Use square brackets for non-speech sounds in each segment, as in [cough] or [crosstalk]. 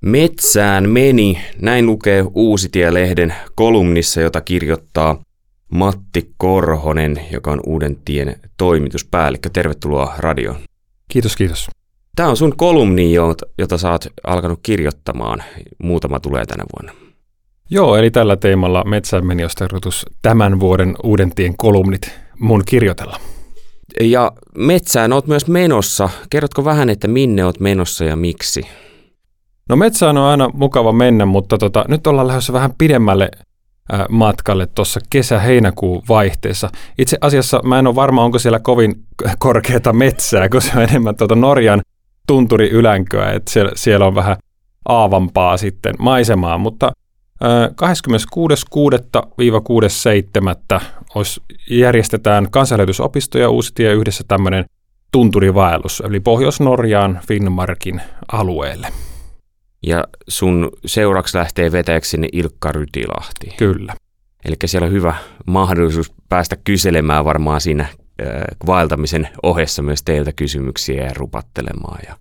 Metsään meni, näin lukee Uusitie-lehden kolumnissa, jota kirjoittaa Matti Korhonen, joka on Uuden tien toimituspäällikkö. Tervetuloa radioon. Kiitos, kiitos. Tämä on sun kolumni, jota sä oot alkanut kirjoittamaan. Muutama tulee tänä vuonna. Joo, eli tällä teemalla Metsään meni tämän vuoden Uuden tien kolumnit mun kirjoitella. Ja metsään oot myös menossa. Kerrotko vähän, että minne oot menossa ja miksi? No metsään on aina mukava mennä, mutta tota, nyt ollaan lähdössä vähän pidemmälle äh, matkalle tuossa kesä-heinäkuun vaihteessa. Itse asiassa mä en ole varma, onko siellä kovin korkeata metsää, kun se on enemmän tuota Norjan tunturi ylänköä, että siellä, siellä on vähän aavampaa sitten maisemaa, mutta 26.6.-6.7. järjestetään kansanlähetysopisto ja yhdessä tämmöinen tunturivaellus, eli Pohjois-Norjaan Finnmarkin alueelle. Ja sun seuraksi lähtee vetäjäksi sinne Ilkka Rytilahti. Kyllä. Eli siellä on hyvä mahdollisuus päästä kyselemään varmaan siinä äh, vaeltamisen ohessa myös teiltä kysymyksiä ja rupattelemaan. Ja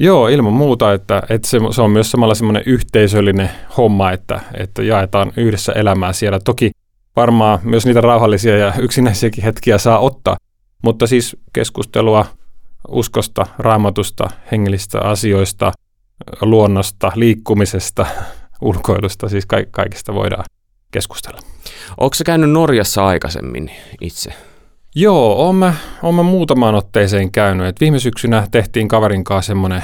Joo, ilman muuta, että, että se, se on myös samalla semmoinen yhteisöllinen homma, että, että jaetaan yhdessä elämää siellä. Toki varmaan myös niitä rauhallisia ja yksinäisiäkin hetkiä saa ottaa, mutta siis keskustelua uskosta, raamatusta, hengellistä asioista, luonnosta, liikkumisesta, [laughs] ulkoilusta, siis ka- kaikista voidaan keskustella. Onko se käynyt Norjassa aikaisemmin itse? Joo, oon mä, oon mä muutamaan otteeseen käynyt. Et viime syksynä tehtiin kaverin kanssa semmoinen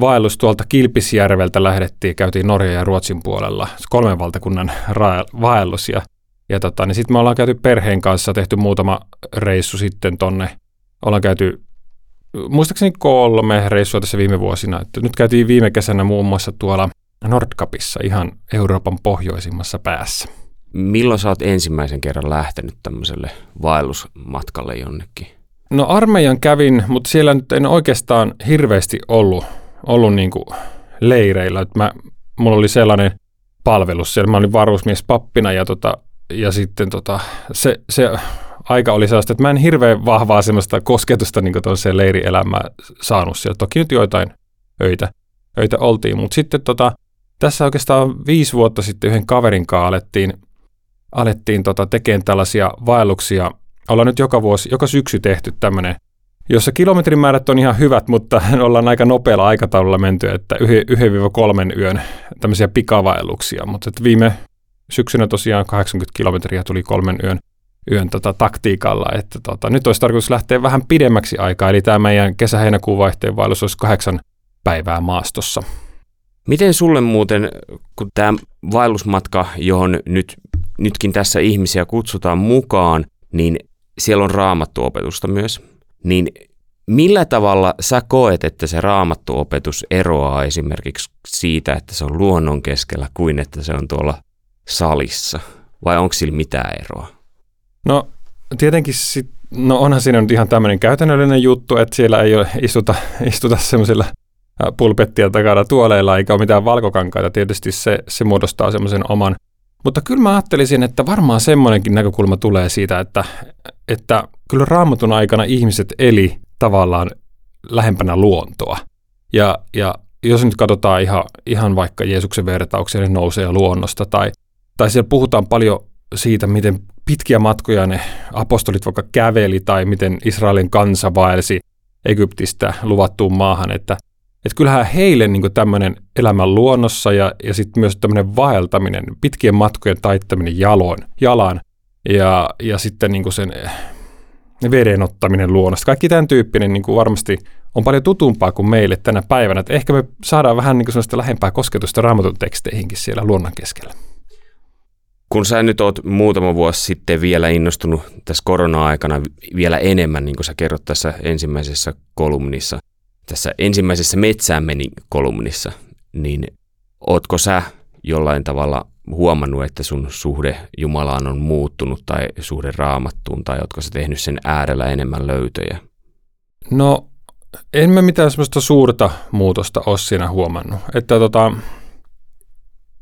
vaellus tuolta Kilpisjärveltä lähdettiin, käytiin Norjan ja Ruotsin puolella, kolmen valtakunnan ra- vaellus. Ja, ja tota, niin sitten me ollaan käyty perheen kanssa, tehty muutama reissu sitten tonne. Ollaan käyty muistaakseni kolme reissua tässä viime vuosina. Et nyt käytiin viime kesänä muun muassa tuolla Nordkapissa, ihan Euroopan pohjoisimmassa päässä. Milloin sä oot ensimmäisen kerran lähtenyt tämmöiselle vaellusmatkalle jonnekin? No armeijan kävin, mutta siellä nyt en oikeastaan hirveästi ollut, ollut niin kuin leireillä. Et mä, mulla oli sellainen palvelus siellä. Mä olin varusmies pappina ja, tota, ja sitten tota, se, se aika oli sellaista, että mä en hirveän vahvaa semmoista kosketusta niin leirielämään saanut siellä. Toki nyt joitain öitä, öitä oltiin, mutta sitten tota, tässä oikeastaan viisi vuotta sitten yhden kaverin kanssa alettiin alettiin tota, tekemään tällaisia vaelluksia. Ollaan nyt joka vuosi, joka syksy tehty tämmöinen, jossa kilometrimäärät on ihan hyvät, mutta [laughs] ollaan aika nopealla aikataululla menty, että 1-3 yön tämmöisiä pikavaelluksia. Mutta viime syksynä tosiaan 80 kilometriä tuli kolmen yön, yön tota, taktiikalla, että tota, nyt olisi tarkoitus lähteä vähän pidemmäksi aikaa, eli tämä meidän kesä-heinäkuun vaihteen vaellus olisi kahdeksan päivää maastossa. Miten sulle muuten, kun tämä vaellusmatka, johon nyt nytkin tässä ihmisiä kutsutaan mukaan, niin siellä on raamattuopetusta myös. Niin millä tavalla sä koet, että se raamattuopetus eroaa esimerkiksi siitä, että se on luonnon keskellä kuin että se on tuolla salissa? Vai onko sillä mitään eroa? No tietenkin sit, no onhan siinä nyt ihan tämmöinen käytännöllinen juttu, että siellä ei ole istuta, [laughs] istuta semmoisilla pulpettia takana tuoleilla eikä ole mitään valkokankaita. Tietysti se, se muodostaa semmoisen oman mutta kyllä mä ajattelisin, että varmaan semmoinenkin näkökulma tulee siitä, että, että kyllä raamatun aikana ihmiset eli tavallaan lähempänä luontoa. Ja, ja jos nyt katsotaan ihan, ihan vaikka Jeesuksen vertauksia, ne nousee luonnosta, tai, tai siellä puhutaan paljon siitä, miten pitkiä matkoja ne apostolit vaikka käveli, tai miten Israelin kansa vaelsi Egyptistä luvattuun maahan, että että kyllähän heille niin tämmöinen elämän luonnossa ja, ja sitten myös tämmöinen vaeltaminen, pitkien matkojen taittaminen jaloin, jalan ja, ja sitten niin sen eh, veden ottaminen luonnosta. Kaikki tämän tyyppinen niin varmasti on paljon tutumpaa kuin meille tänä päivänä. Että ehkä me saadaan vähän niin sellaista lähempää kosketusta raamatun teksteihinkin siellä luonnon keskellä. Kun sä nyt oot muutama vuosi sitten vielä innostunut tässä korona-aikana vielä enemmän, niin kuin sä kerrot tässä ensimmäisessä kolumnissa, tässä ensimmäisessä metsään meni kolumnissa, niin ootko sä jollain tavalla huomannut, että sun suhde Jumalaan on muuttunut tai suhde raamattuun, tai ootko sä tehnyt sen äärellä enemmän löytöjä? No, en mä mitään semmoista suurta muutosta ole siinä huomannut. Että tota,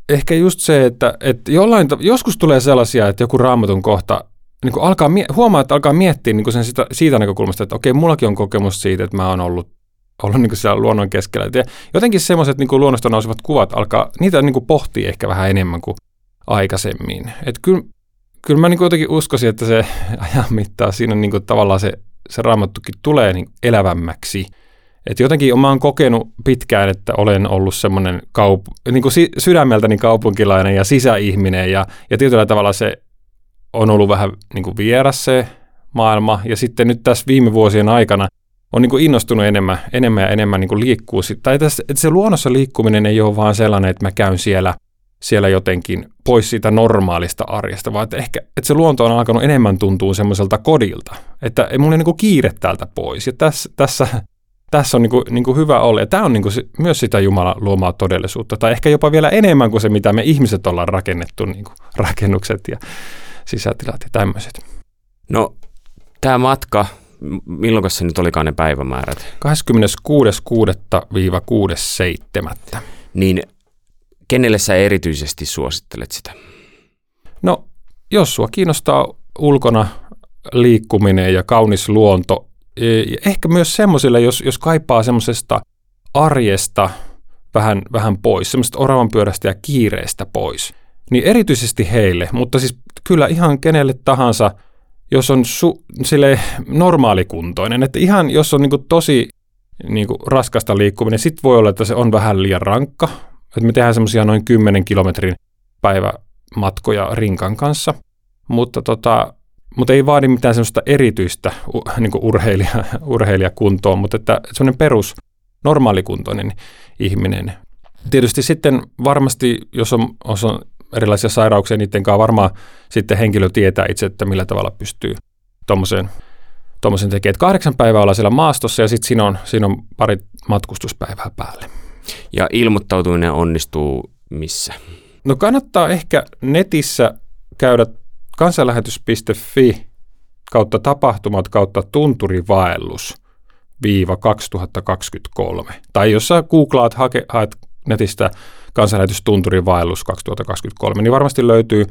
ehkä just se, että, että jollain, joskus tulee sellaisia, että joku raamatun kohta niin alkaa, huomaa, että alkaa miettiä niin sen sitä, siitä näkökulmasta, että okei, mullakin on kokemus siitä, että mä oon ollut ollut niin kuin siellä luonnon keskellä. Ja jotenkin semmoiset niin luonnosta nousevat kuvat alkaa, niitä niin kuin pohtii ehkä vähän enemmän kuin aikaisemmin. Että kyllä, kyllä mä niin kuin jotenkin uskoisin, että se [laughs] ajan mittaan siinä niin kuin tavallaan se, se raamattukin tulee niin elävämmäksi. Että jotenkin mä oon kokenut pitkään, että olen ollut semmoinen kaup- niin kuin si- sydämeltäni kaupunkilainen ja sisäihminen ja, ja tietyllä tavalla se on ollut vähän niin kuin vieras se maailma. Ja sitten nyt tässä viime vuosien aikana on niin kuin innostunut enemmän, enemmän ja enemmän niin kuin liikkuu. Tai tässä, että se luonnossa liikkuminen ei ole vaan sellainen, että mä käyn siellä, siellä jotenkin pois siitä normaalista arjesta, vaan että ehkä että se luonto on alkanut enemmän tuntua semmoiselta kodilta, että ei mulla niin kuin kiire täältä pois. Ja tässä, tässä, tässä on niin kuin, niin kuin hyvä olla. Ja tämä on niin kuin myös sitä Jumalan luomaa todellisuutta, tai ehkä jopa vielä enemmän kuin se, mitä me ihmiset ollaan rakennettu, niin kuin [laughs] rakennukset ja sisätilat ja tämmöiset. No, tämä matka, milloin se nyt olikaan ne päivämäärät? 26.6.-6.7. Niin kenelle sä erityisesti suosittelet sitä? No, jos sua kiinnostaa ulkona liikkuminen ja kaunis luonto, ehkä myös semmoisille, jos, jos kaipaa semmoisesta arjesta vähän, vähän pois, semmoisesta oravan pyörästä ja kiireestä pois, niin erityisesti heille, mutta siis kyllä ihan kenelle tahansa, jos on su, sille normaalikuntoinen. Että ihan jos on niinku tosi niinku raskasta liikkuminen, sitten voi olla, että se on vähän liian rankka. Että me tehdään semmoisia noin 10 kilometrin päivämatkoja rinkan kanssa, mutta, tota, mutta ei vaadi mitään semmoista erityistä niin urheilija, [laughs] urheilijakuntoa, mutta että semmoinen perus normaalikuntoinen ihminen. Tietysti sitten varmasti, jos on, jos on erilaisia sairauksia, niiden kanssa varmaan sitten henkilö tietää itse, että millä tavalla pystyy tuommoisen tuommoisen tekemään. Että kahdeksan päivää olla siellä maastossa ja sitten siinä on, siinä on pari matkustuspäivää päälle. Ja ilmoittautuminen onnistuu missä? No kannattaa ehkä netissä käydä kansanlähetys.fi kautta tapahtumat kautta tunturivaellus viiva 2023. Tai jos sä googlaat, hake, haet netistä kansanlähetystunturin vaellus 2023, niin varmasti löytyy.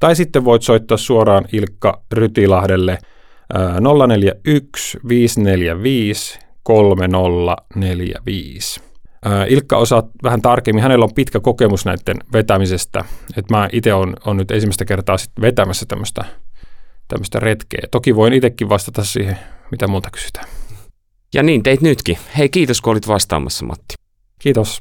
Tai sitten voit soittaa suoraan Ilkka Rytilahdelle 041 545 3045. Ilkka osaa vähän tarkemmin, hänellä on pitkä kokemus näiden vetämisestä, että mä itse olen on nyt ensimmäistä kertaa sit vetämässä tämmöistä tämmöistä retkeä. Toki voin itsekin vastata siihen, mitä multa kysytään. Ja niin teit nytkin. Hei, kiitos kun olit vastaamassa, Matti. Kiitos.